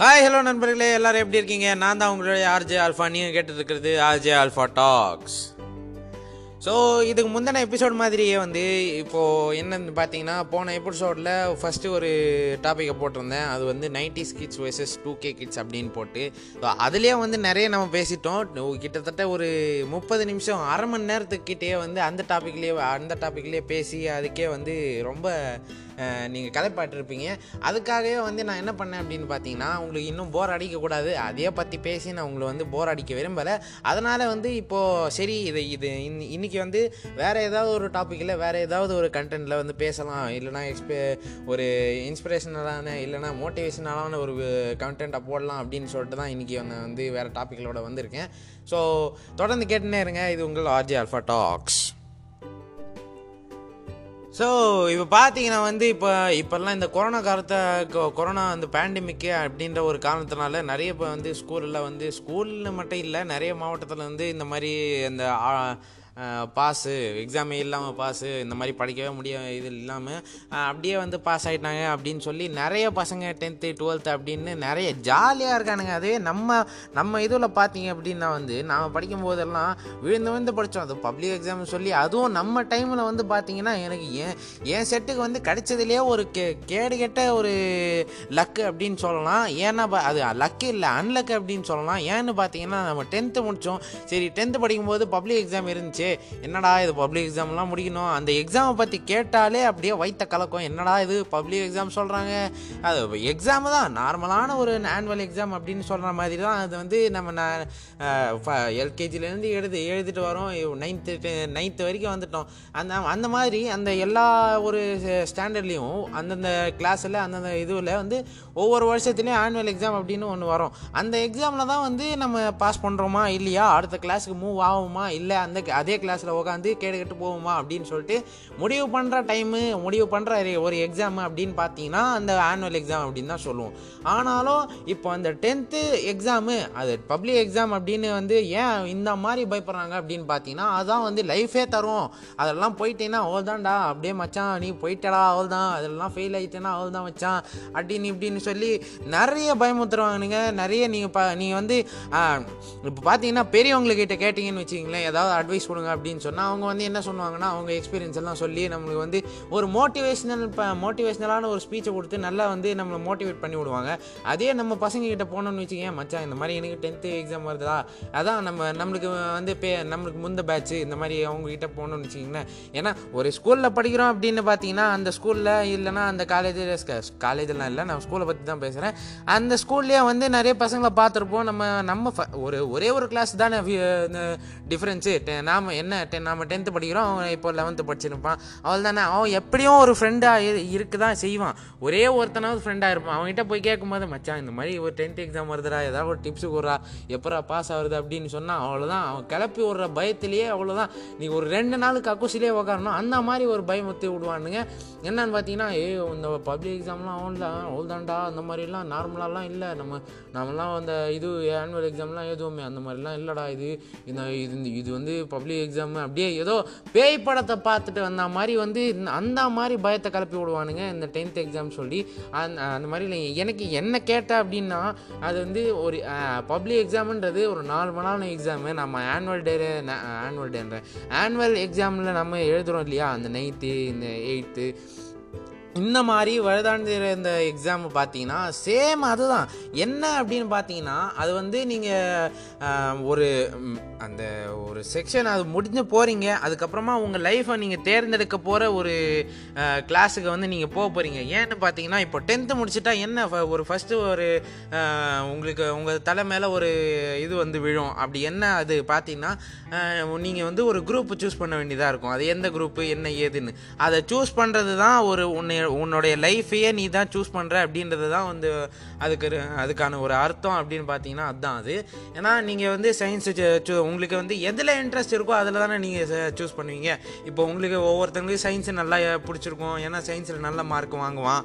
Hi hello நண்பர்களே எல்லாரும் எப்படி இருக்கீங்க? நான் தான் உங்களுடைய ஆர்ஜே ஆல்ஃபா நீங்கள் கேட்டுருக்கிறது ஆர்ஜே ஆல்ஃபா டாக்ஸ் ஸோ இதுக்கு முந்தின எபிசோட் மாதிரியே வந்து இப்போது என்னன்னு பார்த்தீங்கன்னா போன எபிசோடில் ஃபஸ்ட்டு ஒரு டாப்பிக்கை போட்டிருந்தேன். அது வந்து nineties kids versus two K kids அப்படின்னு போட்டு. ஸோ அதுலேயே வந்து நிறைய நம்ம பேசிட்டோம். கிட்டத்தட்ட ஒரு முப்பது நிமிஷம் அரை மணி நேரத்துக்கிட்டே வந்து அந்த டாப்பிக்லேயே அந்த டாப்பிக்லேயே பேசி அதுக்கே வந்து ரொம்ப நீங்கள் கதைப்பாட்டிருப்பீங்க. அதுக்காகவே வந்து நான் என்ன பண்ணேன் அப்படின்னு பார்த்தீங்கன்னா உங்களுக்கு இன்னும் போர் அடிக்கக்கூடாது. அதையே பற்றி பேசி நான் உங்களை வந்து போர் அடிக்க விரும்பலை. அதனால் வந்து இப்போது சரி இது இது இன் இன்றைக்கி வந்து வேறு ஏதாவது ஒரு டாப்பிக்கில் வேறு ஏதாவது ஒரு கண்டென்ட்டில் வந்து பேசலாம். இல்லைனா எக்ஸ்பே ஒரு இன்ஸ்பிரேஷனலான இல்லைனா மோட்டிவேஷனலான ஒரு கண்டென்ட்டை போடலாம் அப்படின்னு சொல்லிட்டு தான் இன்றைக்கி நான் வந்து வேறு டாப்பிக்களோட வந்திருக்கேன். ஸோ தொடர்ந்து கேட்டுனே இருங்க. இது உங்கள் ஆர்ஜி அல்ஃபா டாக்ஸ் ஸோ இப்போ பார்த்தீங்கன்னா வந்து இப்போ இப்போல்லாம் இந்த கொரோனா காலத்தை கொ- கொரோனா அந்த பேண்டமிக்கு அப்படின்ற ஒரு காரணத்தினால நிறைய இப்போ வந்து ஸ்கூலில் வந்து ஸ்கூலில் மட்டும் இல்லை நிறைய மாவட்டத்தில் வந்து இந்த மாதிரி அந்த பாஸு எக்ஸாமே இல்லாமல் பாஸு இந்த மாதிரி படிக்கவே முடிய இது இல்லாமல் அப்படியே வந்து பாஸ் ஆகிட்டாங்க அப்படின்னு சொல்லி நிறைய பசங்க டென்த்து டுவெல்த்து அப்படின்னு நிறைய ஜாலியாக இருக்கானுங்க. அதுவே நம்ம நம்ம இதில் பார்த்தீங்க அப்படின்னா வந்து நாம் படிக்கும் போதெல்லாம் விழுந்து விழுந்து படித்தோம் அது பப்ளிக் எக்ஸாம் சொல்லி அதுவும் நம்ம டைமில் வந்து பார்த்தீங்கன்னா எனக்கு ஏன் என் செட்டுக்கு வந்து கிடைச்சதுலேயே ஒரு கே கேடு கெட்ட ஒரு லக்கு அப்படின்னு சொல்லலாம். ஏன்னா அது லக்கு இல்லை அன்லக்கு அப்படின்னு சொல்லலாம். ஏன்னு பார்த்தீங்கன்னா நம்ம டென்த்து முடித்தோம் சரி டென்த்து படிக்கும்போது பப்ளிக் எக்ஸாம் இருந்துச்சு. என்னடா இது பப்ளிக் எக்ஸாம்லாம் முடிக்கணும்? அந்த எக்ஸாமை பற்றி கேட்டாலே அப்படியே வைத்த கலக்கம். என்னடா இது பப்ளிக் எக்ஸாம் சொல்கிறாங்க அது எக்ஸாம் தான். நார்மலான ஒரு ஆனுவல் எக்ஸாம் அப்படின்னு சொல்கிற மாதிரி தான் அது வந்து நம்ம நான் எல்கேஜிலேருந்து எழுதி எழுதிட்டு வரோம். நைன்த்து நைன்த்து வரைக்கும் வந்துட்டோம். அந்த அந்த மாதிரி அந்த எல்லா ஒரு ஸ்டாண்டர்ட்லேயும் அந்தந்த கிளாஸில் அந்தந்த இதுவில் வந்து ஒவ்வொரு வருஷத்துலேயும் ஆனுவல் எக்ஸாம் அப்படின்னு ஒன்று வரும். அந்த எக்ஸாமில் தான் வந்து நம்ம பாஸ் பண்ணுறோமா இல்லையா? அடுத்த கிளாஸுக்கு மூவ் ஆகுமா? இல்லை அந்த அது அதே கிளாஸில் உட்காந்து கேட்டுக்கிட்டு போவோமா போகுமா அப்படின்னு சொல்லிட்டு முடிவு பண்ணுற டைமு முடிவு பண்ணுற ஒரு எக்ஸாம் அப்படின்னு பார்த்தீங்கன்னா அந்த ஆனுவல் எக்ஸாம் அப்படின்னு தான் சொல்லுவோம். ஆனாலும் இப்போ அந்த டென்த்து எக்ஸாமு அது பப்ளிக் எக்ஸாம் அப்படின்னு வந்து ஏன் இந்த மாதிரி பயப்படுறாங்க அப்படின்னு பார்த்தீங்கன்னா அதான் வந்து லைஃபே தரும். அதெல்லாம் போயிட்டேன்னா அவள் தான்டா அப்படியே மச்சான் நீ போயிட்டடா அவள் தான் அதெல்லாம் ஃபெயில் ஆகிட்டேன்னா அவள் தான் மச்சான். அப்படின்னு இப்படின்னு சொல்லி நிறைய பயமுத்துருவாங்கனுங்க நிறைய நீங்கள் பா நீங்கள் வந்து இப்போ பார்த்தீங்கன்னா பெரியவங்கக்கிட்ட கேட்டிங்கன்னு வச்சிங்களேன் ஏதாவது அட்வைஸ் கொடுங்க அப்படின்னு சொன்னால் அவங்க வந்து என்ன சொல்லுவாங்கன்னா அவங்க எக்ஸ்பீரியன்ஸ் எல்லாம் சொல்லி நம்மளுக்கு வந்து ஒரு மோட்டிவேஷனல் மோட்டிவேஷனலான ஒரு ஸ்பீச்சை கொடுத்து நல்லா வந்து நம்மளை மோட்டிவேட் பண்ணி விடுவாங்க. அதே நம்ம பசங்கக்கிட்ட போனோம்னு வச்சுக்கேன் மச்சான் இந்த மாதிரி எனக்கு டென்த்து எக்ஸாம் வருதா அதான் நம்ம நம்மளுக்கு வந்து பே நம்மளுக்கு முந்த பேட்ச் இந்த மாதிரி அவங்ககிட்ட போகணும்னு வச்சிங்களேன் ஏன்னா ஒரு ஸ்கூலில் படிக்கிறோம் அப்படின்னு பார்த்தீங்கன்னா அந்த ஸ்கூலில் இல்லைன்னா அந்த காலேஜில் காலேஜெலாம் இல்லை நான் ஸ்கூலை பற்றி தான் பேசுகிறேன் அந்த ஸ்கூல்லேயே வந்து நிறைய பசங்களை பார்த்துருப்போம். நம்ம நம்ம ஃப- ஒரு ஒரே ஒரு கிளாஸ் தானே டிஃப்ரென்ஸு நாம் என்ன டென் நம்ம டென்த்து படிக்கிறோம் அவன் இப்போ லெவன்த்து படிச்சிருப்பான். அவள் தானே அவன் எப்படியும் ஒரு ஃப்ரெண்டாக இருக்குது தான் செய்வான். ஒரே ஒருத்தனாவது ஃப்ரெண்டாக இருப்பான். அவன்கிட்ட போய் கேட்கும்போது மச்சான் இந்த மாதிரி ஒரு டென்த் எக்ஸாம் வருதுடா ஏதாவது ஒரு டிப்ஸு கொடுறா. எப்படா பாஸ் ஆகுது? அப்படின்னு சொன்னால் அவ்வளோதான் அவன் கிளப்பி விடுற பயத்திலேயே அவ்வளோதான் நீ ஒரு ரெண்டு நாள் கக்கூசிலே உக்காரணும். அந்த மாதிரி ஒரு பயம் விடுவானுங்க. என்னன்னு பார்த்தீங்கன்னா ஏ இந்த பப்ளிக் எக்ஸாம்லாம் அவன் அவள் தான்டா அந்த மாதிரிலாம் நார்மலாலாம் இல்லை. நம்ம நம்மலாம் அந்த இது ஆனுவல் எக்ஸாம்லாம் எதுவுமே அந்த மாதிரிலாம் இல்லைடா இது. இந்த இது இது வந்து பப்ளிக் எக்ஸாம் அப்படியே ஏதோ பேய் படத்தை பார்த்துட்டு வந்த மாதிரி வந்து இந்த- அந்த மாதிரி பயத்தை கிளப்பி விடுவானுங்க இந்த டென்த் எக்ஸாம் சொல்லி. அந்த அந்த மாதிரி இல்லை. எனக்கு என்ன கேட்டேன் அப்படின்னா அது வந்து ஒரு பப்ளிக் எக்ஸாம்ன்றது ஒரு நாலு நார்மலான எக்ஸாமு நம்ம ஆனுவல் டே ஆனுவல் டேன்ற ஆனுவல் எக்ஸாமில் நம்ம எழுதுகிறோம் இல்லையா? அந்த நைன்த்து இந்த எயித்து இந்த மாதிரி வருடாந்திர இந்த எக்ஸாம் பார்த்தீங்கன்னா சேம் அதுதான். என்ன அப்படின்னு பார்த்தீங்கன்னா அது வந்து நீங்கள் ஒரு அந்த ஒரு செக்ஷன் அது முடிஞ்சு போகிறீங்க அதுக்கப்புறமா உங்கள் லைஃப்பை நீங்கள் தேர்ந்தெடுக்க போகிற ஒரு கிளாஸுக்கு வந்து நீங்கள் போக போகிறீங்க ஏன்னு பார்த்தீங்கன்னா இப்போ டென்த்து முடிச்சுட்டா என்ன ஃப- ஒரு ஃபஸ்ட்டு ஒரு உங்களுக்கு உங்கள் தலை மேலே ஒரு இது வந்து விழும். அப்படி என்ன அது பார்த்தீங்கன்னா நீங்கள் வந்து ஒரு குரூப் சூஸ் பண்ண வேண்டியதாக இருக்கும். அது எந்த குரூப்பு என்ன ஏதுன்னு. அதை சூஸ் பண்ணுறது தான் ஒரு உன்னை உன்னுடைய லைஃபையே நீ தான் சூஸ் பண்ணுற அப்படின்றது தான் வந்து அதுக்கு அதுக்கான ஒரு அர்த்தம் அப்படின்னு பார்த்தீங்கன்னா அதுதான் அது. ஏன்னா நீங்கள் வந்து சயின்ஸ் உங்களுக்கு வந்து எதில் இன்ட்ரெஸ்ட் இருக்கோ அதில் தானே நீங்கள் சூஸ் பண்ணுவீங்க. இப்போ உங்களுக்கு ஒவ்வொருத்தவங்களுக்கு சயின்ஸ் நல்லா பிடிச்சிருக்கும். ஏன்னா சயின்ஸில் நல்ல மார்க் வாங்குவான்.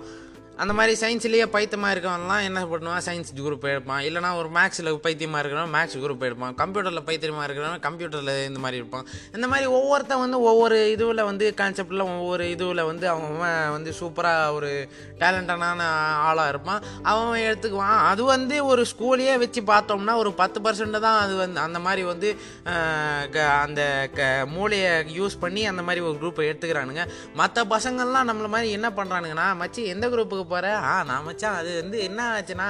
அந்த மாதிரி சயின்ஸ்லேயே பைத்தியமாக இருக்கவன்லாம் என்ன பண்ணுவான்? சயின்ஸ் குரூப் எடுப்பான். இல்லைனா ஒரு மேக்ஸில் பைத்தியமாக இருக்கிறவன் மேக்ஸ் குரூப் எடுப்பான். கம்ப்யூட்டரில் பைத்தியமாக இருக்கிறவன் கம்ப்யூட்டரில் இந்த மாதிரி இருப்பான். இந்த மாதிரி ஒவ்வொருத்தன் வந்து ஒவ்வொரு இதுவில் வந்து கான்செப்டில் ஒவ்வொரு இதுவில் வந்து அவன் வந்து சூப்பராக ஒரு டேலண்டடான ஆளாக இருப்பான். அவன் எடுத்துக்குவான். அது வந்து ஒரு ஸ்கூலையே வச்சு பார்த்தோம்னா ஒரு பத்து பர்சன்ட் தான் அது வந்து அந்த மாதிரி வந்து க- அந்த க மூளையை யூஸ் பண்ணி அந்த மாதிரி ஒரு குரூப்பை எடுத்துக்கிறானுங்க. மற்ற பசங்கள்லாம் நம்மள மாதிரி என்ன பண்ணுறானுங்கன்னா மச்சி எந்த குரூப்புக்கு போகிற ஆ நான் மச்சான் அது வந்து என்ன ஆச்சுன்னா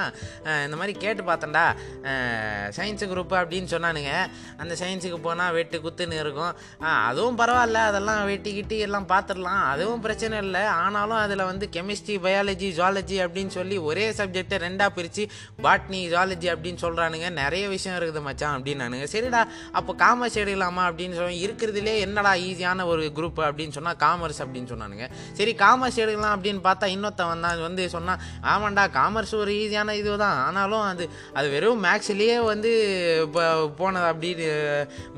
இந்த மாதிரி கேட்டு பார்த்தேன்டா. சயின்ஸு குரூப்பு அப்படின்னு சொன்னானுங்க. அந்த சயின்ஸுக்கு போனால் வெட்டு குத்துன்னு இருக்கும். அதுவும் பரவாயில்ல. அதெல்லாம் வெட்டி கிட்டி எல்லாம் பார்த்துடலாம். அதுவும் பிரச்சனை இல்லை. ஆனாலும் அதில் வந்து கெமிஸ்ட்ரி பயாலஜி ஜுவாலஜி அப்படின்னு சொல்லி ஒரே சப்ஜெக்டை ரெண்டாக பிரித்து பாட்னி ஜுவாலஜி அப்படின்னு சொல்கிறானுங்க நிறைய விஷயம் இருக்குது மச்சான் அப்படின்னானுங்க. சரிடா அப்போ காமர்ஸ் எடுக்கலாமா அப்படின்னு சொல்லி இருக்கிறதுலே என்னடா ஈஸியான ஒரு குரூப் அப்படின்னு சொன்னால் காமர்ஸ் அப்படின்னு சொன்னானுங்க. சரி காமர்ஸ் எடுக்கலாம் அப்படின்னு பார்த்தா இன்னொருத்தன் வந்தான் வந்து சொன்னால் ஆமாண்டா காமர்ஸ் ஒரு ஈஸியான இது தான் ஆனாலும் அது அது வெறும் மேக்ஸ்லேயே வந்து இப்போ போனது அப்படின்னு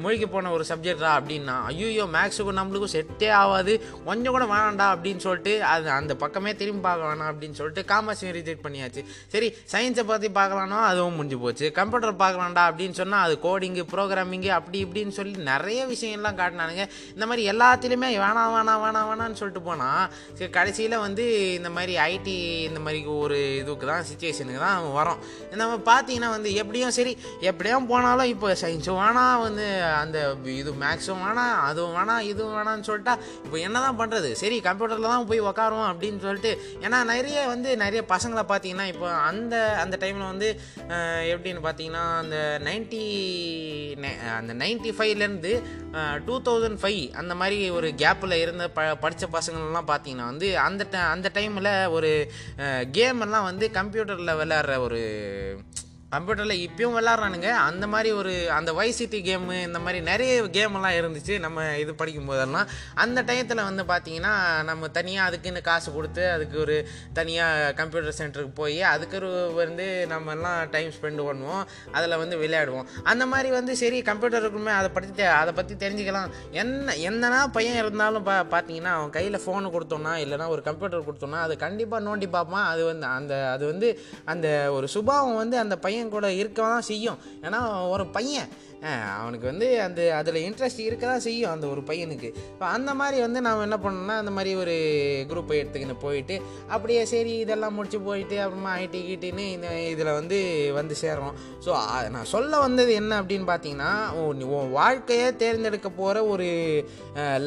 மூழ்கி போன ஒரு சப்ஜெக்டா அப்படின்னா ஐயோ மேக்ஸுக்கும் நம்மளுக்கும் செட்டே ஆகாது. கொஞ்சம் கூட வேணாண்டா அப்படின்னு சொல்லிட்டு அது அந்த பக்கமே திரும்பி பார்க்க வேணாம் அப்படின்னு சொல்லிட்டு காமர்ஸையும் ரிஜெக்ட் பண்ணியாச்சு. சரி சயின்ஸை பற்றி பார்க்கலான்னா அதுவும் முடிஞ்சு போச்சு. கம்ப்யூட்டர் பார்க்கலாம்டா அப்படின்னு சொன்னால் அது கோடிங்கு ப்ரோக்ராமிங்கு அப்படி இப்படின்னு சொல்லி நிறைய விஷயம்லாம் காட்டினானுங்க. இந்த மாதிரி எல்லாத்துலேயுமே வேணாம் வேணாம் வேணாம் வேணான்னு சொல்லிட்டு போனால் கடைசியில் வந்து இந்த மாதிரி ஐடி இந்த மாதிரி ஒரு இதுக்கு தான் சுச்சுவேஷனுக்கு தான் வரோம். நம்ம பார்த்தீங்கன்னா வந்து எப்படியும் சரி எப்படியும் போனாலும் இப்போ சயின்ஸும் வேணாம் வந்து அந்த இது மேக்ஸும் வேணாம் அதுவும் வேணாம் இதுவும் வேணாம்னு சொல்லிட்டா இப்போ என்ன தான் பண்ணுறது சரி கம்ப்யூட்டரில் தான் போய் உக்காருவோம் அப்படின்னு சொல்லிட்டு ஏன்னா நிறைய வந்து நிறைய பசங்களை பார்த்தீங்கன்னா இப்போ அந்த அந்த டைமில் வந்து எப்படின்னு பார்த்தீங்கன்னா அந்த நைன்டி அந்த நைன்டி ஃபைவ்லேருந்து டூ தௌசண்ட் ஃபைவ் அந்த மாதிரி ஒரு கேப்பில் இருந்த ப படித்த பசங்கள்லாம் பார்த்தீங்கன்னா வந்து அந்த ti- அந்த டைமில் ஒரு கேம் எல்லாம் வந்து கம்ப்யூட்டரில் விளையாடுற ஒரு கம்ப்யூட்டரில் இப்பயும் விளாட்றானுங்க. அந்த மாதிரி ஒரு அந்த வைசிட்டி கேமு இந்த மாதிரி நிறைய கேமெல்லாம் இருந்துச்சு. நம்ம இது படிக்கும் போதெல்லாம் அந்த டயத்தில் வந்து பார்த்தீங்கன்னா நம்ம தனியாக அதுக்குன்னு காசு கொடுத்து அதுக்கு ஒரு தனியாக கம்ப்யூட்டர் சென்டருக்கு போய் அதுக்கு ஒரு வந்து நம்ம எல்லாம் டைம் ஸ்பெண்ட் பண்ணுவோம். அதில் வந்து விளையாடுவோம். அந்த மாதிரி வந்து சரி கம்ப்யூட்டருக்குமே அதை பற்றி தெ- அதை பற்றி தெரிஞ்சுக்கலாம். என்ன என்னன்னா பையன் இருந்தாலும் பா பார்த்தீங்கன்னா அவன் கையில் ஃபோனு கொடுத்தோன்னா இல்லைனா ஒரு கம்ப்யூட்டர் கொடுத்தோன்னா அது கண்டிப்பாக நோண்டி பார்ப்பான். அது வந்து அந்த அது வந்து அந்த ஒரு சுபாவம் வந்து அந்த பையன் கூட இருக்க தான் செய்யும். ஏன்னா ஒரு பையன் அவனுக்கு வந்து அந்த அதில் இன்ட்ரெஸ்ட் இருக்க தான் செய்யும் அந்த ஒரு பையனுக்கு. இப்போ அந்த மாதிரி வந்து நாம் என்ன பண்ணோம்னா அந்த மாதிரி ஒரு குரூப்பை எடுத்துக்கின்னு போயிட்டு அப்படியே சரி இதெல்லாம் முடிச்சு போயிட்டு அப்புறமா ஐடி கிட்டின்னு இந்த இதில் வந்து வந்து சேர்றோம் ஸோ நான் சொல்ல வந்தது என்ன அப்படின்னு பார்த்தீங்கன்னா உன் உன் வாழ்க்கையை தேர்ந்தெடுக்க போகிற ஒரு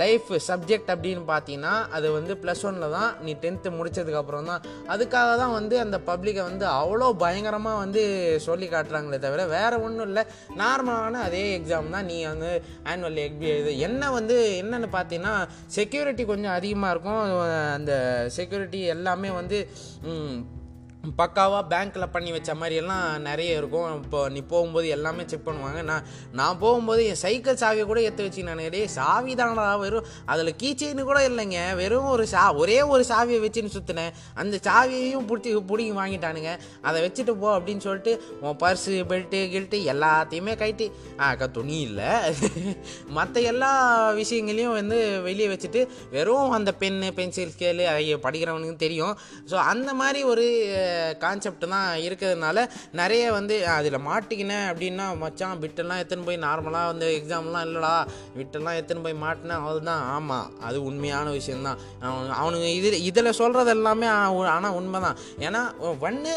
லைஃப் சப்ஜெக்ட் அப்படின்னு பார்த்தீங்கன்னா அது வந்து ப்ளஸ் ஒனில் தான் நீ டென்த்து முடித்ததுக்கப்புறம் தான். அதுக்காக தான் வந்து அந்த பப்ளிக்கை வந்து அவ்வளோ பயங்கரமாக வந்து சொல்லி காட்டுறாங்களே தவிர வேறு ஒன்றும் இல்லை. நார்மலான அதே எக்ஸாம் தான் நீ வந்து ஆனுவல் எக்பி இது என்ன வந்து என்னென்னு பார்த்தீங்கன்னா செக்யூரிட்டி கொஞ்சம் அதிகமாக இருக்கும். அந்த செக்யூரிட்டி எல்லாமே வந்து பக்காவாக பேங்க்கில் பண்ணி வச்ச மாதிரியெல்லாம் நிறைய இருக்கும். இப்போ நீ போகும்போது எல்லாமே செக் பண்ணுவாங்க. நான் நான் போகும்போது என் சைக்கிள் சாவியை கூட எடுத்து வச்சு நான் இடையே சாவி தானடா வெறும் அதில் கீச்சைன்னு கூட இல்லைங்க. வெறும் ஒரு சா ஒரே ஒரு சாவியை வச்சுன்னு சுற்றினேன் அந்த சாவியையும் பிடிச்சி பிடிங்கி வாங்கிட்டானுங்க. அதை வச்சுட்டு போ அப்படின்னு சொல்லிட்டு உன் பர்ஸு பெல்ட்டு கில்ட்டு எல்லாத்தையுமே கைட்டு அக்கா துணி இல்லை. மற்ற எல்லா விஷயங்களையும் வந்து வெளியே வச்சுட்டு வெறும் அந்த பென்னு பென்சில் ஸ்கேலு படிக்கிறவனுக்கு தெரியும். ஸோ அந்த மாதிரி ஒரு கான்செப்ட் தான் இருக்கிறதுனால நிறைய வந்து அதில் மாட்டிக்கினேன் அப்படின்னா மச்சான் விட்டெல்லாம் எத்தனை போய் நார்மலாக வந்து எக்ஸாம்லாம் இல்லைடா விட்டெல்லாம் எத்தனை போய் மாட்டினேன் அதுதான் ஆமாம் அது உண்மையான விஷயந்தான் அவனுங்க இதில் இதில் சொல்கிறது எல்லாமே ஆனால் உண்மை தான் ஏன்னா ஒன்று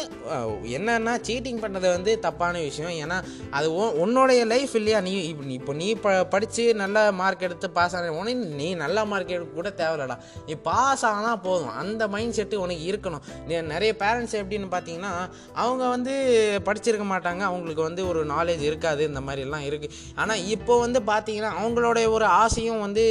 என்னன்னா சீட்டிங் பண்ணுறது வந்து தப்பான விஷயம். ஏன்னா அது உன்- உன்னுடைய லைஃப் இல்லையா? நீ இப்போ நீ ப படித்து நல்ல மார்க் எடுத்து பாஸ் ஆன உனக்கு நீ நல்ல மார்க் எடுக்க கூட தேவையில்லடா. நீ பாஸ் ஆனால் போதும். அந்த மைண்ட் செட்டு உனக்கு இருக்கணும். நிறைய பேரண்ட்ஸ் எப்படின்னு பார்த்தீங்கன்னா அவங்க வந்து படிச்சிருக்க மாட்டாங்க. அவங்களுக்கு வந்து ஒரு நாலேஜ் இருக்காது. இந்த மாதிரிலாம் இருக்குது ஆனால் இப்போ வந்து பார்த்தீங்கன்னா அவங்களுடைய ஒரு ஆசையும் வந்து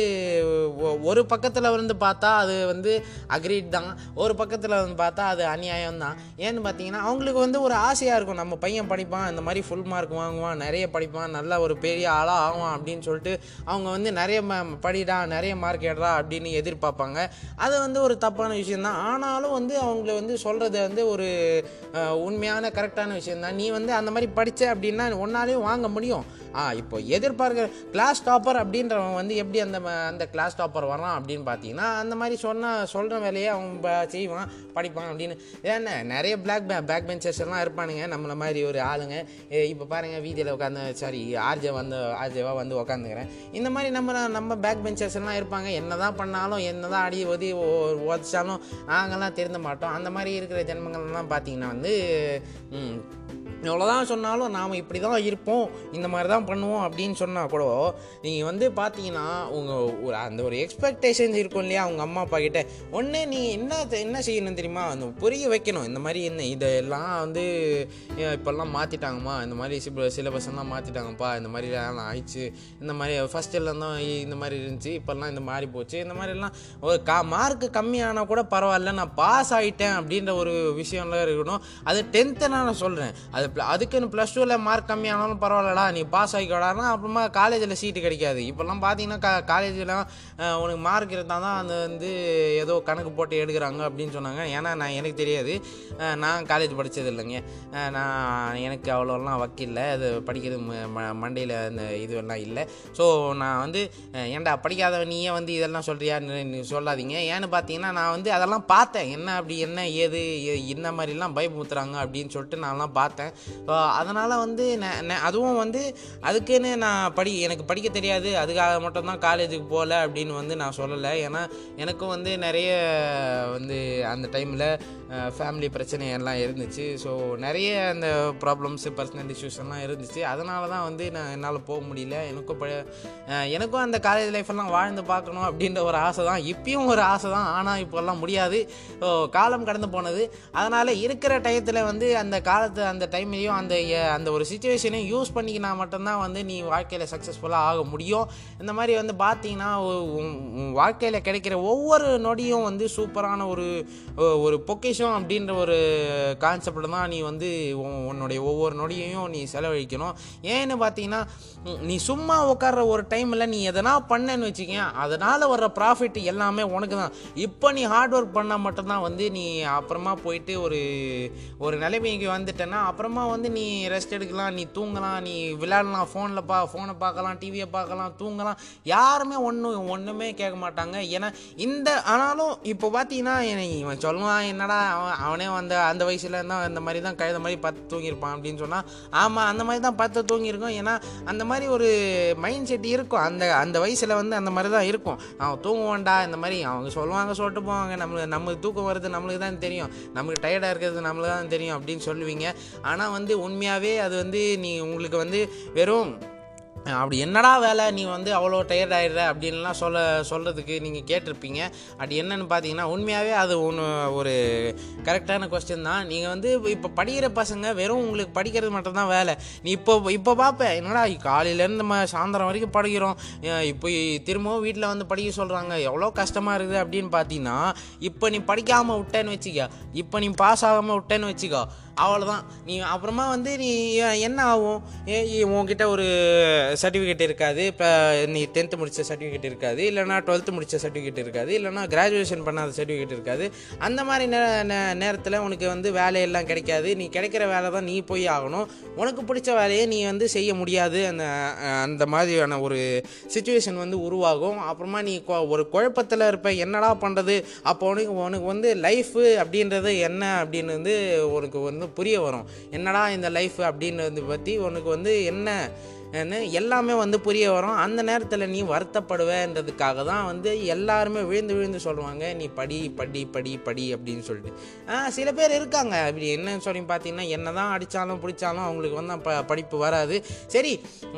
ஒ- ஒரு பக்கத்தில் வந்து பார்த்தா அது வந்து அக்ரீட் தான். ஒரு பக்கத்தில் வந்து பார்த்தா அது அநியாயம் தான். ஏன்னு பார்த்தீங்கன்னா அவங்களுக்கு வந்து ஒரு ஆசையாக இருக்கும். நம்ம பையன் படிப்பான் இந்த மாதிரி ஃபுல் மார்க் வாங்குவான் நிறைய படிப்பான் நல்ல ஒரு பெரிய ஆளாக ஆவான் அப்படின்னு சொல்லிட்டு அவங்க வந்து நிறைய ம- படிடா நிறைய மார்க் எடுறா அப்படின்னு எதிர்பார்ப்பாங்க. அது வந்து ஒரு தப்பான விஷயம்தான். ஆனாலும் வந்து அவங்கள வந்து சொல்கிறது வந்து ஒரு ஒரு உண்மையான கரெக்டான விஷயம்தான். நீ வந்து அந்த மாதிரி படித்த அப்படின்னா ஒன்னாலையும் வாங்க முடியும். ஆ இப்போ எதிர்பார்க்குற கிளாஸ் டாப்பர் அப்படின்றவன் வந்து எப்படி அந்த அந்த கிளாஸ் டாப்பர் வரான் அப்படின்னு பார்த்தீங்கன்னா அந்த மாதிரி சொன்னால் சொல்கிற வேலையை அவன் செய்வான் படிப்பான் அப்படின்னு. ஏன்னா நிறைய பிளாக் பே பேக் பெஞ்சர்ஸ்லாம் இருப்பானுங்க நம்மளை மாதிரி ஒரு ஆளுங்க. இப்போ பாருங்கள் வீதியில் உட்காந்து சாரி ஆர்ஜே வந்து ஆர்ஜேவாக வந்து உட்காந்துக்கிறேன் இந்த மாதிரி நம்ம நம்ம பேக் பெஞ்சர்ஸ்லாம் இருப்பாங்க. என்ன தான் பண்ணாலும் என்ன தான் அடி ஒதி உதச்சாலும் நாங்கள்லாம் திருந்த மாட்டோம். அந்த மாதிரி இருக்கிற ஜென்மங்கள்லாம் பார்த்தீங்கன்னா வந்து எவ்வளோதான் சொன்னாலும் நாம் இப்படி தான் இருப்போம் இந்த மாதிரி தான் பண்ணுவோம் அப்படின்னு சொன்னால் கூட நீங்கள் வந்து பார்த்தீங்கன்னா உங்கள் ஒரு அந்த ஒரு எக்ஸ்பெக்டேஷன்ஸ் இருக்கும் இல்லையா? அவங்க அம்மா அப்பா கிட்ட ஒன்று நீ என்ன என்ன செய்யணும் தெரியுமா? அந்த புரிய வைக்கணும். இந்த மாதிரி என்ன இதெல்லாம் வந்து இப்போல்லாம் மாற்றிட்டாங்கம்மா இந்த மாதிரி சிலபஸ் சிலபஸ்லாம் மாற்றிட்டாங்கப்பா இந்த மாதிரி ஆயிடுச்சு. இந்த மாதிரி ஃபஸ்ட் எல்லாம் தான் இந்த மாதிரி இருந்துச்சு. இப்போல்லாம் இந்த மாதிரி போச்சு. இந்த மாதிரிலாம் ஒரு கா மார்க்கு கம்மியானால் கூட பரவாயில்ல. நான் பாஸ் ஆகிட்டேன் அப்படின்ற ஒரு விஷயம்லாம் இருக்கணும். அது டென்த்தை நான் சொல்கிறேன் அது அதுக்குன்னு ப்ளஸ் டூவில் மார்க் கம்மியானாலும் பரவாயில்லடா நீ பாஸ் ஆகிக்கடானா அப்புறமா காலேஜில் சீட்டு கிடைக்காது. இப்போல்லாம் பார்த்தீங்கன்னா கா உனக்கு மார்க் இருந்தால் தான் அது வந்து ஏதோ கணக்கு போட்டு எடுக்கிறாங்க அப்படின்னு சொன்னாங்க. ஏன்னா நான் எனக்கு தெரியாது. நான் காலேஜ் படித்தது இல்லைங்க. நான் எனக்கு அவ்வளோலாம் வக்கில்ல. அது படிக்கிறது மண்டையில் அந்த இதுவெல்லாம் இல்லை. ஸோ நான் வந்து ஏன்டா படிக்காதவன் நீயே வந்து இதெல்லாம் சொல்கிறியா சொல்லாதீங்க. ஏன்னு பார்த்தீங்கன்னா நான் வந்து அதெல்லாம் பார்த்தேன். என்ன அப்படி என்ன ஏது எ- என்ன மாதிரிலாம் பயமுத்துறாங்க அப்படின்னு சொல்லிட்டு நான்லாம் பார்த்தேன். அதனால் வந்து ந- அதுவும் வந்து அதுக்குன்னு நான் படி எனக்கு படிக்க தெரியாது. அதுக்காக மட்டும்தான் காலேஜுக்கு போகல அப்படின்னு வந்து நான் சொல்லலை. ஏன்னா எனக்கும் வந்து நிறைய வந்து அந்த டைமில் ஃபேமிலி பிரச்சனை எல்லாம் இருந்துச்சு. ஸோ நிறைய அந்த ப்ராப்ளம்ஸு பர்சனல் இஷ்யூஸ் எல்லாம் இருந்துச்சு. அதனால தான் வந்து நான் என்னால் போக முடியல. எனக்கும் ப எனக்கும் அந்த காலேஜ் லைஃப்லாம் வாழ்ந்து பார்க்கணும் அப்படின்ற ஒரு ஆசை தான். இப்பயும் ஒரு ஆசை தான். ஆனால் இப்போல்லாம் முடியாது. காலம் கடந்து போனது. அதனால் இருக்கிற டயத்தில் வந்து அந்த காலத்து அந்த டைம்லேயும் அந்த அந்த ஒரு சுச்சுவேஷனையும் யூஸ் பண்ணிக்கினா மட்டும்தான் வந்து நீ வாழ்க்கையில் சக்ஸஸ்ஃபுல்லாக ஆக முடியும். இந்த மாதிரி வந்து பார்த்தீங்கன்னா வாழ்க்கையில் கிடைக்கிற ஒவ்வொரு நொடியும் வந்து சூப்பரான ஒரு ஒரு பொக்கிஷம் அப்படின்ற ஒரு கான்செப்டில் தான் நீ வந்து உன்னுடைய ஒவ்வொரு நொடியையும் நீ செலவழிக்கணும். ஏன்னு பார்த்தீங்கன்னா நீ சும்மா உட்கார்ற ஒரு டைமில் நீ எதனா பண்ணேன்னு வச்சுக்கேன் அதனால் வர்ற ப்ராஃபிட் எல்லாமே உனக்கு தான். இப்போ நீ ஹார்ட் ஒர்க் பண்ணால் மட்டும்தான் வந்து நீ அப்புறமா போயிட்டு ஒரு ஒரு நிலைமைக்கு வந்துட்டேன்னா அப்புறம் அப்புறமா வந்து நீ ரெஸ்ட் எடுக்கலாம் நீ தூங்கலாம் நீ விளையாடலாம் ஃபோனில் பா ஃபோனை பார்க்கலாம் டிவியை பார்க்கலாம் தூங்கலாம். யாருமே ஒன்றும் ஒன்றுமே கேட்க மாட்டாங்க. ஏன்னா இந்த ஆனாலும் இப்போ பார்த்தீங்கன்னா என்னை இவன் சொல்லுவான் என்னடா அவன் அவனே வந்து அந்த வயசில் தான் இந்த மாதிரி தான் கழுத மாதிரி பார்த்து தூங்கியிருப்பான் அப்படின்னு சொன்னால் ஆமாம் அந்த மாதிரி தான் பார்த்து தூங்கியிருக்கோம். ஏன்னா அந்த மாதிரி ஒரு மைண்ட் செட் இருக்கும். அந்த அந்த வயசில் வந்து அந்த மாதிரி தான் இருக்கும். அவன் தூங்குவான்டா இந்த மாதிரி அவங்க சொல்லுவாங்க சொல்லிட்டு போவாங்க. நம்மளுக்கு நம்மளுக்கு தூக்கம் வருது நம்மளுக்கு தான் தெரியும். நமக்கு டயர்டாக இருக்கிறது நம்மளுக்கு தான் தெரியும் அப்படின்னு சொல்லுவீங்க. ஆனால் வந்து உண்மையாகவே அது வந்து நீ உங்களுக்கு வந்து வெறும் அப்படி என்னடா வேலை நீ வந்து அவ்வளோ டயர்ட் ஆகிடுற அப்படின்லாம் சொல்ல சொல்கிறதுக்கு நீங்கள் கேட்டிருப்பீங்க. அப்படி என்னென்னு பார்த்தீங்கன்னா உண்மையாகவே அது ஒன்று ஒரு கரெக்டான கொஸ்டின் தான். நீங்கள் வந்து இப்போ படிக்கிற பசங்க வெறும் உங்களுக்கு படிக்கிறது மட்டும்தான் வேலை. நீ இப்போ இப்போ பார்ப்பேன் என்னடா காலையிலேருந்து நம்ம சாயந்தரம் வரைக்கும் படிக்கிறோம். இப்போ திரும்பவும் வீட்டில் வந்து படிக்க சொல்கிறாங்க எவ்வளோ கஷ்டமாக இருக்குது அப்படின்னு பார்த்தீங்கன்னா இப்போ நீ படிக்காமல் விட்டேன்னு வச்சுக்க இப்போ நீ பாஸ் ஆகாமல் விட்டேன்னு வச்சுக்கோ. அவ்வளோதான் நீ அப்புறமா வந்து நீ என்ன ஆகும்? ஏ உன்கிட்ட ஒரு சர்டிஃபிகேட் இருக்காது. இப்போ நீ டென்த்து முடிச்ச சர்டிஃபிகேட் இருக்காது. இல்லைனா டுவெல்த்து முடித்த சர்டிஃபிகேட் இருக்காது. இல்லைனா கிராஜுவேஷன் பண்ணாத சர்டிஃபிகேட் இருக்காது. அந்த மாதிரி நே நே- நேரத்தில் உனக்கு வந்து வேலையெல்லாம் கிடைக்காது. நீ கிடைக்கிற வேலை தான் நீ போய் ஆகணும். உனக்கு பிடிச்ச வேலையை நீ வந்து செய்ய முடியாது. அந்த அந்த மாதிரியான ஒரு சுச்சுவேஷன் வந்து உருவாகும். அப்புறமா நீ ஒரு குழப்பத்தில் இருப்ப. என்னடா பண்ணுறது அப்போ உனக்கு உனக்கு வந்து லைஃபு அப்படின்றது என்ன அப்படின்னு வந்து உனக்கு வந்து புரிய வரும். என்னடா இந்த லைஃப் அப்படின்றது பற்றி உனக்கு வந்து என்ன எல்லாமே வந்து புரிய வரும். அந்த நேரத்தில் நீ வருத்தப்படுவேன்றதுக்காக தான் வந்து எல்லாருமே விழுந்து விழுந்து சொல்லுவாங்க நீ படி படி படி படி அப்படின்னு சொல்லிட்டு. சில பேர் இருக்காங்க. அப்படி என்னன்னு சொல்லி பார்த்தீங்கன்னா என்ன தான் அடித்தாலும் பிடிச்சாலும் அவங்களுக்கு வந்து ப படிப்பு வராது. சரி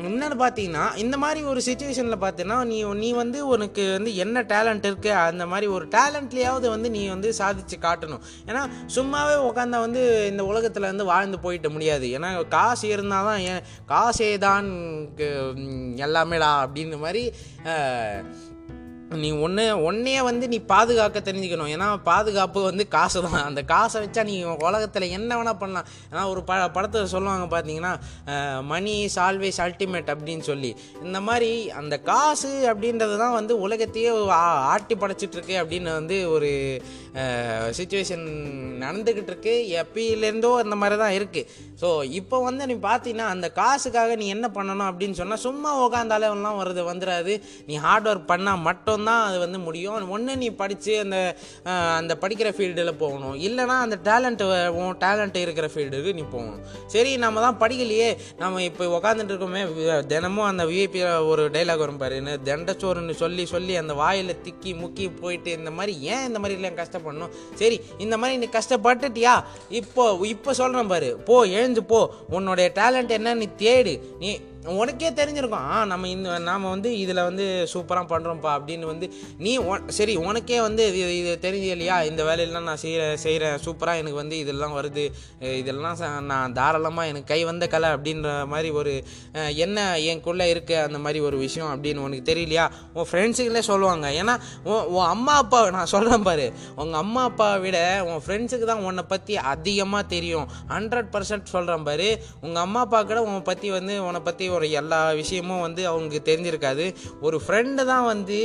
இன்னொன்று பார்த்தீங்கன்னா இந்த மாதிரி ஒரு சுச்சுவேஷனில் பார்த்தீங்கன்னா நீ நீ வந்து உனக்கு வந்து என்ன டேலண்ட் இருக்குது அந்த மாதிரி ஒரு டேலண்ட்லேயாவது வந்து நீ வந்து சாதிச்சு காட்டணும். ஏன்னா சும்மாவே உட்காந்தா வந்து இந்த உலகத்தில் வந்து வாழ்ந்து போயிட முடியாது. ஏன்னா காசு இருந்தால் தான் ஏன் காசே தான் எல்லாமேடா அப்படின்ற மாதிரி நீ ஒன்று ஒன்றையே வந்து நீ பாதுகாக்க தெரிஞ்சுக்கணும். ஏன்னா பாதுகாப்பு வந்து காசு தான் அந்த காசை வச்சா நீ உலகத்தில் என்ன வேணால் பண்ணலாம். ஏன்னா ஒரு ப படத்தை சொல்லுவாங்க பார்த்தீங்கன்னா மணி இஸ் ஆல்வேஸ் அல்டிமேட் அப்படின்னு சொல்லி. இந்த மாதிரி அந்த காசு அப்படின்றது தான் வந்து உலகத்தையே ஆட்டி படைச்சிட்ருக்கு அப்படின்னு வந்து ஒரு சுச்சுவேஷன் நடந்துக்கிட்டு இருக்கு எப்பயிலேருந்தோ அந்த மாதிரி தான் இருக்குது ஸோ இப்போ வந்து நீ பார்த்தீங்கன்னா அந்த காசுக்காக நீ என்ன பண்ணணும் அப்படின்னு சொன்னால் சும்மா உட்காந்தாலாம் வருது வந்துடாது நீ ஹார்ட் ஒர்க் பண்ணால் மட்டும் மட்டும்தான் அது வந்து முடியும். ஒன்று நீ படித்து அந்த அந்த படிக்கிற ஃபீல்டில் போகணும். இல்லைனா அந்த டேலண்ட்டு உன் டேலண்ட் இருக்கிற ஃபீல்டுக்கு நீ போகணும். சரி நம்ம தான் படிக்கலையே. நம்ம இப்போ உட்காந்துட்டு இருக்கோமே தினமும் அந்த விஐபி ஒரு டைலாக் வரும் பாருன்னு தண்டச்சோறுன்னு சொல்லி சொல்லி அந்த வாயில் திக்கி முக்கி போயிட்டு இந்த மாதிரி ஏன் இந்த மாதிரிலாம் கஷ்டப்படணும்? சரி இந்த மாதிரி நீ கஷ்டப்பட்டுட்டியா? இப்போ இப்போ சொல்கிறேன் பாரு. போ எழுந்து போ. உன்னுடைய டேலண்ட் என்ன நீ தேடு. நீ உனக்கே தெரிஞ்சிருக்கும். ஆ நம்ம இந்த நாம் வந்து இதில் வந்து சூப்பராக பண்ணுறோம்ப்பா அப்படின்னு வந்து நீ உன்- சரி உனக்கே வந்து இது இது தெரிஞ்சு இல்லையா? இந்த வேலையெல்லாம் நான் செய்கிற செய்கிறேன் சூப்பராக எனக்கு வந்து இதெல்லாம் வருது. இதெல்லாம் நான் தாராளமாக எனக்கு கை வந்த கலை அப்படின்ற மாதிரி ஒரு என்ன எனக்குள்ளே இருக்க அந்த மாதிரி ஒரு விஷயம் அப்படின்னு உனக்கு தெரியலையா? உன் ஃப்ரெண்ட்ஸுங்களே சொல்லுவாங்க. ஏன்னா உன் உன் அம்மா அப்பா நான் சொல்கிறேன் பாரு. உங்கள் அம்மா அப்பாவை விட உன் ஃப்ரெண்ட்ஸுக்கு தான் உன்னை பற்றி அதிகமாக தெரியும். ஹண்ட்ரட் பர்சன்ட் சொல்கிறேன் பாரு. உங்கள் அம்மா அப்பா கூட உன்னை பற்றி வந்து உன்னை பற்றி ஒரு எல்லா விஷயமும் வந்து அவங்களுக்கு தெரிஞ்சிருக்காது. ஒரு ஃப்ரெண்டு தான் வந்து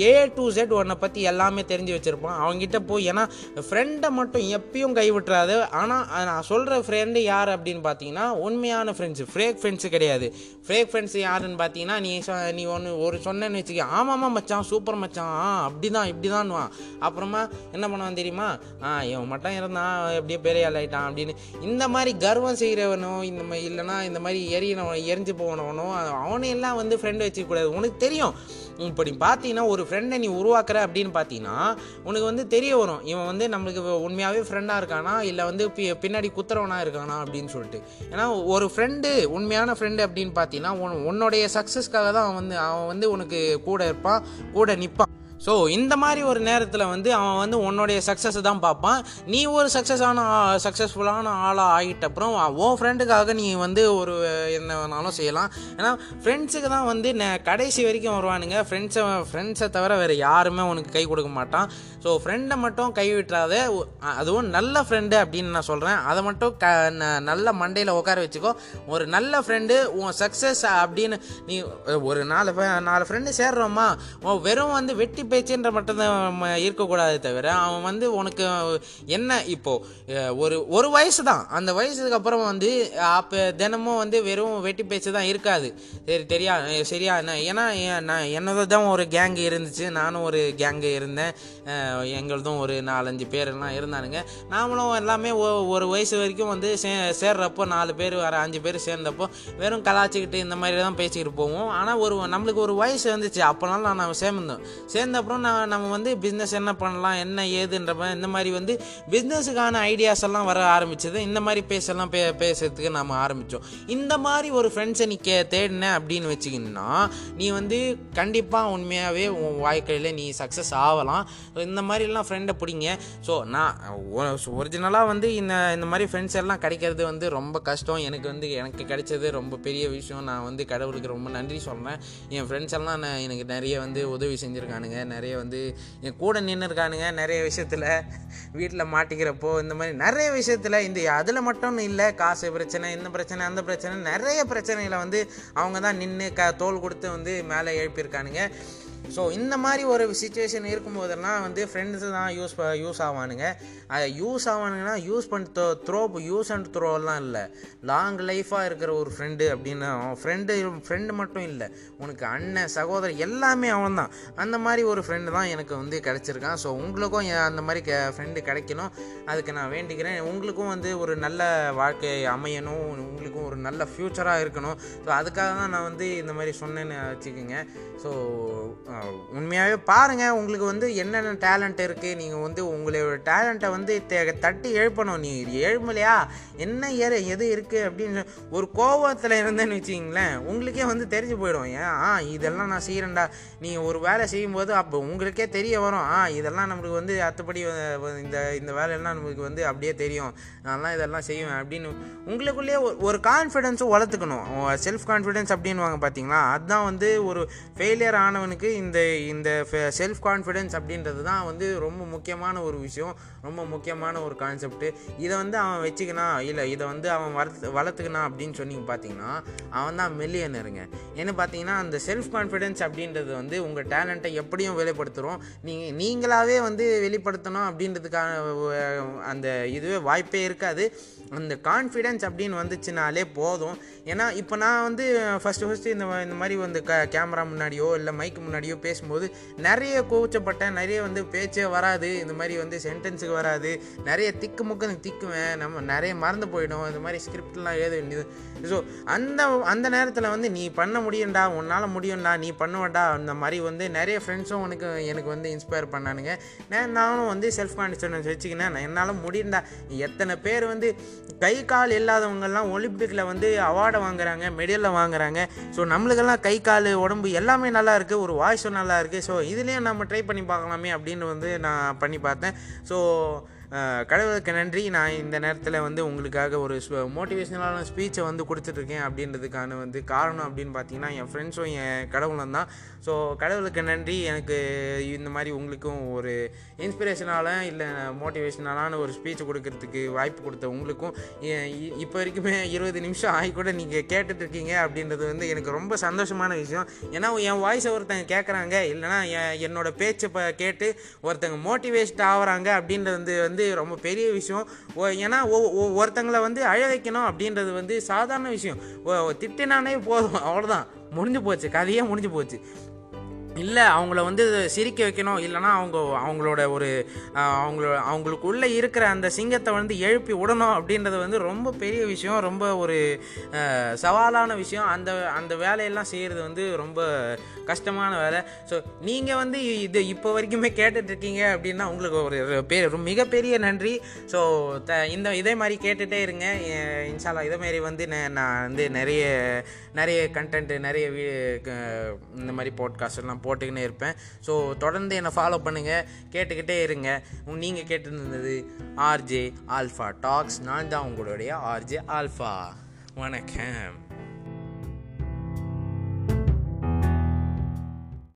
ஏ டு ஜெட் உன்னை பற்றி எல்லாமே தெரிஞ்சு வச்சுருப்பான். அவங்ககிட்ட போய் ஏன்னா ஃப்ரெண்டை மட்டும் எப்பயும் கைவிட்டுறாது. ஆனால் நான் சொல்கிற ஃப்ரெண்டு யார் அப்படின்னு பார்த்தீங்கன்னா உண்மையான ஃப்ரெண்ட்ஸு ஃப்ரேக் ஃப்ரெண்ட்ஸு கிடையாது. ஃப்ரேக் ஃப்ரெண்ட்ஸு யாருன்னு பார்த்தீங்கன்னா நீ சொ- நீ ஒன்று ஒரு சொன்னேன்னு வச்சுக்க ஆமாம்மா மச்சான் சூப்பர் மச்சான் ஆ அப்படி தான் இப்படி தான்வான் அப்புறமா என்ன பண்ணுவான் தெரியுமா? ஆ இவன் மட்டும் இருந்தான் எப்படியோ பெரிய ஆளாயிட்டான் அப்படின்னு. இந்த மாதிரி கர்வம் செய்கிறவனோ இந்த மாதிரி இல்லைன்னா இந்த மாதிரி எரியனவன் எரிஞ்சு போனவனோ அவனையெல்லாம் வந்து ஃப்ரெண்டு வச்சுக்கூடாது உனக்கு தெரியும். இப்போ நீ பார்த்தீங்கன்னா ஒரு ஃப்ரெண்டை நீ உருவாக்குற அப்படின்னு பார்த்தீங்கன்னா உனக்கு வந்து தெரிய வரும். இவன் வந்து நம்மளுக்கு உண்மையாகவே ஃப்ரெண்டாக இருக்கானா இல்லை வந்து பி- பின்னாடி குத்துறவனா இருக்கானா அப்படின்னு சொல்லிட்டு. ஏன்னா ஒரு ஃப்ரெண்டு உண்மையான ஃப்ரெண்டு அப்படின்னு பார்த்தீங்கன்னா உன் உன்னுடைய சக்ஸஸ்க்காக தான் அவன் வந்து அவன் வந்து உனக்கு கூட இருப்பான் கூட நிற்பான் ஸோ இந்த மாதிரி ஒரு நேரத்தில் வந்து அவன் வந்து உன்னுடைய சக்ஸஸை தான் பார்ப்பான். நீ ஒரு சக்ஸஸான சக்ஸஸ்ஃபுல்லான ஆளாக ஆகிட்ட அப்புறம் உன் ஃப்ரெண்டுக்காக நீ வந்து ஒரு என்ன வேணாலும் செய்யலாம். ஏன்னா ஃப்ரெண்ட்ஸுக்கு தான் வந்து நெ- கடைசி வரைக்கும் வருவானுங்க. ஃப்ரெண்ட்ஸை ஃப்ரெண்ட்ஸை தவிர வேறு யாருமே உனக்கு கை கொடுக்க மாட்டான். ஸோ ஃப்ரெண்டை மட்டும் கை விட்டுறாத. அதுவும் நல்ல ஃப்ரெண்டு அப்படின்னு நான் சொல்கிறேன் அதை மட்டும் க ந- நல்ல மண்டையில் உட்கார வச்சுக்கோ. ஒரு நல்ல ஃப்ரெண்டு உன் சக்ஸஸ் அப்படின்னு நீ ஒரு நாலு நாலு ஃப்ரெண்டு சேர்றோமா? உன் வெறும் வந்து வெட்டி பேச்சுன்ற மட்டும்தான் இருக்கக்கூடாது தவிர அவன் வந்து உனக்கு என்ன இப்போது ஒரு ஒரு வயசு தான் அந்த வயசுக்கு அப்புறம் வந்து அப்போ தினமும் வந்து வெறும் வெட்டி பேச்சு தான் இருக்காது. சரி தெரியா சரியா என்ன ஏன்னா நான் என்னது தான் ஒரு கேங் இருந்துச்சு நானும் ஒரு கேங்கு இருந்தேன். எங்களதும் ஒரு நாலஞ்சு பேர்லாம் இருந்தானுங்க. நாமளும் எல்லாமே ஒ- ஒரு வயசு வரைக்கும் வந்து சே சேர்றப்போ நாலு பேர் வர அஞ்சு பேர் சேர்ந்தப்போ வெறும் கலாச்சிக்கிட்டு இந்த மாதிரி தான் பேசிக்கிட்டு போவோம். ஆனால் ஒரு நம்மளுக்கு ஒரு வயசு வந்துச்சு. அப்போனாலும் நான் சேர்ந்தோம் சேர்ந்த அப்புறம் நான் நம்ம வந்து பிஸ்னஸ் என்ன பண்ணலாம் என்ன ஏதுன்ற இந்த மாதிரி வந்து பிஸ்னஸுக்கான ஐடியாஸ் எல்லாம் வர ஆரம்பிச்சது. இந்த மாதிரி பேசலாம் பே பேசுறதுக்கு நம்ம ஆரம்பித்தோம் இந்த மாதிரி ஒரு ஃப்ரெண்ட்ஸை நீ கே தேடின அப்படின்னு வச்சுக்கின்னா நீ வந்து கண்டிப்பாக உண்மையாகவே உன் வாழ்க்கையில் நீ சக்ஸஸ் ஆகலாம் இந்த மாதிரிலாம் ஃப்ரெண்டை பிடிங்க. ஸோ நான் ஒரிஜினலாக வந்து இந்த இந்த மாதிரி ஃப்ரெண்ட்ஸ் எல்லாம் கிடைக்கிறது வந்து ரொம்ப கஷ்டம். எனக்கு வந்து எனக்கு கிடைச்சது ரொம்ப பெரிய விஷயம். நான் வந்து கடவுளுக்கு ரொம்ப நன்றி சொல்கிறேன் என் ஃப்ரெண்ட்ஸ் எல்லாம் நான் எனக்கு நிறைய வந்து உதவி செஞ்சுருக்கானுங்க. நிறைய வந்து என் கூட நின்று இருக்கானுங்க நிறைய விஷயத்தில். வீட்டில் மாட்டிக்கிறப்போ இந்த மாதிரி நிறைய விஷயத்தில் இந்த அதில் மட்டும் இல்லை காசு பிரச்சனை இந்த பிரச்சனை அந்த பிரச்சனை நிறைய பிரச்சனைகளை வந்து அவங்க தான் நின்று க தோல் கொடுத்து வந்து மேலே எழுப்பியிருக்கானுங்க. ஸோ இந்த மாதிரி ஒரு சுச்சுவேஷன் இருக்கும்போதெல்லாம் வந்து ஃப்ரெண்ட்ஸு தான் யூஸ் யூஸ் ஆவானுங்க. அதை யூஸ் ஆவானுங்கன்னா யூஸ் பண்ணி த்ரோ யூஸ் அண்ட் த்ரோலாம் இல்லை. லாங் லைஃபாக இருக்கிற ஒரு ஃப்ரெண்டு அப்படின்னு ஃப்ரெண்டு ஃப்ரெண்டு மட்டும் இல்லை. உனக்கு அண்ணன் சகோதரர் எல்லாமே அவன் தான். அந்த மாதிரி ஒரு ஃப்ரெண்டு தான் எனக்கு வந்து கிடச்சிருக்கான். ஸோ உங்களுக்கும் அந்த மாதிரி க ஃப்ரெண்டு கிடைக்கணும். அதுக்கு நான் வேண்டிக்கிறேன். உங்களுக்கும் வந்து ஒரு நல்ல வாழ்க்கை அமையணும். உங்களுக்கும் ஒரு நல்ல ஃப்யூச்சராக இருக்கணும். ஸோ அதுக்காக தான் நான் வந்து இந்த மாதிரி சொன்னேன்னு வச்சுக்கோங்க. ஸோ உண்மையாகவே பாருங்கள் உங்களுக்கு வந்து என்னென்ன டேலண்ட் இருக்குது நீங்கள் வந்து உங்களோட டேலண்ட்டை வந்து தே- தட்டி எழுப்பணும். நீ எழுமலையா என்ன ஏற எது இருக்குது அப்படின்னு ஒரு கோவத்தில் இருந்தேன்னு வச்சிங்களேன் உங்களுக்கே வந்து தெரிஞ்சு போயிடும். ஏன்? ஆ இதெல்லாம் நான் செய்கிறேன்டா நீங்கள் ஒரு வேலை செய்யும்போது அப்போ உங்களுக்கே தெரிய வரும். ஆ இதெல்லாம் நம்மளுக்கு வந்து அத்தப்படி இந்த இந்த வேலையெல்லாம் நம்மளுக்கு வந்து அப்படியே தெரியும். நான்லாம் இதெல்லாம் செய்வேன் அப்படின்னு உங்களுக்குள்ளேயே ஒரு- ஒரு கான்ஃபிடென்ஸும் வளர்த்துக்கணும். செல்ஃப் கான்ஃபிடென்ஸ் அப்படின்னு வாங்க பார்த்தீங்களா அதுதான் வந்து ஒரு ஃபெயிலியர் ஆனவனுக்கு இந்த இந்த செல்ஃப் கான்ஃபிடென்ஸ் அப்படின்றது தான் வந்து ரொம்ப முக்கியமான ஒரு விஷயம் ரொம்ப முக்கியமான ஒரு கான்செப்ட் இதை வந்து அவன் வச்சுக்கணும் இல்லை இதை வந்து அவன் வளர்த்து வளர்த்துக்கணும் அப்படின்னு சொன்னீங்க பார்த்தீங்கன்னா அவன் தான் மில்லியனருங்க ஏன்னு பார்த்தீங்கன்னா அந்த செல்ஃப் கான்ஃபிடென்ஸ் அப்படின்றது வந்து உங்கள் டேலண்ட்டை எப்படியும் வெளிப்படுத்துகிறோம் நீங்கள் நீங்களாகவே வந்து வெளிப்படுத்தணும் அப்படின்றதுக்கான அந்த இதுவே வாய்ப்பே இருக்காது. அந்த கான்ஃபிடென்ஸ் அப்படின்னு வந்துச்சுனாலே போதும். ஏன்னா இப்போ நான் வந்து ஃபஸ்ட்டு ஃபஸ்ட்டு இந்த இந்த மாதிரி வந்து க கேமரா முன்னாடியோ இல்லை மைக் முன்னாடியோ பேசும்போது நிறைய கோவச்சப்பட்டேன். நிறைய வந்து பேச்சே வராது. இந்த மாதிரி வந்து சென்டென்ஸுக்கு வராது. நிறைய திக்கு முக்கு திக்குவேன். நம்ம நிறைய மறந்து போயிடும். இந்த மாதிரி ஸ்கிரிப்ட்லாம் எழுத வேண்டியது. ஸோ அந்த அந்த நேரத்தில் வந்து நீ பண்ண முடியும்டா உன்னால் முடியும்டா நீ பண்ணுவடா அந்த மாதிரி வந்து நிறைய ஃப்ரெண்ட்ஸும் உனக்கு எனக்கு வந்து இன்ஸ்பயர் பண்ணானுங்க. நான் நானும் வந்து செல்ஃப் கான்ஃபிடன்ஸ் வச்சுக்கினேன். நான் என்னால் முடியும்டா. எத்தனை பேர் வந்து கை கால் இல்லாதவங்கெல்லாம் ஒலிம்பிக்கில் வந்து அவார்டை வாங்குறாங்க மெடலில் வாங்குறாங்க. ஸோ நம்மளுக்கெல்லாம் கை கால் உடம்பு எல்லாமே நல்லா இருக்குது ஒரு வாய்ஸ் வாய்ஸும் நல்லா இருக்குது ஸோ இதுலேயும் நம்ம ட்ரை பண்ணி பார்க்கலாமே அப்படின்னு வந்து நான் பண்ணி பார்த்தேன். ஸோ கடவுளுக்கு நன்றி. நான் இந்த நேரத்தில் வந்து உங்களுக்காக ஒரு மோட்டிவேஷனலான ஸ்பீச்சை வந்து கொடுத்துட்ருக்கேன் அப்படின்றதுக்கான வந்து காரணம் அப்படின்னு பார்த்தீங்கன்னா என் ஃப்ரெண்ட்ஸும் என் கடவுளும் தான். ஸோ கடவுளுக்கு நன்றி. எனக்கு இந்த மாதிரி உங்களுக்கும் ஒரு இன்ஸ்பிரேஷனால இல்லை மோட்டிவேஷனலான ஒரு ஸ்பீச் கொடுக்கறதுக்கு வாய்ப்பு கொடுத்த உங்களுக்கும் இ- இப்போ வரைக்குமே இருபது நிமிஷம் ஆகி கூட நீங்கள் கேட்டுட்ருக்கீங்க அப்படின்றது வந்து எனக்கு ரொம்ப சந்தோஷமான விஷயம். ஏன்னா என் வாய்ஸை ஒருத்தங்க கேட்குறாங்க இல்லைனா என் என்னோட பேச்சை இப்போ கேட்டு ஒருத்தங்க மோட்டிவேட் ஆகிறாங்க அப்படின்றது வந்து வந்து ரொம்ப பெரிய விஷயம். ஓ- ஏன்னா ஒ- ஒருத்தங்களை வந்து அழ வைக்கணும் அப்படின்றது வந்து சாதாரண விஷயம். திட்டினானே போதும். அவ்வளோதான் முடிஞ்சு போச்சு. கதையே முடிஞ்சு போச்சு. இல்லை அவங்கள வந்து சிரிக்க வைக்கணும். இல்லைனா அவங்க அவங்களோட ஒரு அவங்கள அவங்களோட அவங்களுக்குள்ளே இருக்கிற அந்த சிங்கத்தை வந்து எழுப்பி விடணும் அப்படின்றது வந்து ரொம்ப பெரிய விஷயம். ரொம்ப ஒரு சவாலான விஷயம். அந்த அந்த வேலையெல்லாம் செய்கிறது வந்து ரொம்ப கஷ்டமான வேலை. ஸோ நீங்கள் வந்து இது இப்போ வரைக்குமே கேட்டுட்ருக்கீங்க அப்படின்னா உங்களுக்கு ஒரு பெரிய மிகப்பெரிய நன்றி. ஸோ த இந்த இதே மாதிரி கேட்டுகிட்டே இருங்க. எ- இன்ஷால்லா இதே மாதிரி வந்து நான் வந்து நிறைய நிறைய கண்டென்ட் நிறைய வீ க- இந்த மாதிரி பாட்காஸ்ட் எல்லாம் போட்டுக்கினே இருப்பேன். ஸோ தொடர்ந்து என்னை ஃபாலோ பண்ணுங்கள் கேட்டுக்கிட்டே இருங்க. நீங்கள் கேட்டுருந்தது ஆர்ஜே ஆல்ஃபா டாக்ஸ் நான் தான் உங்களுடைய ஆர்ஜே ஆல்ஃபா வணக்கம்.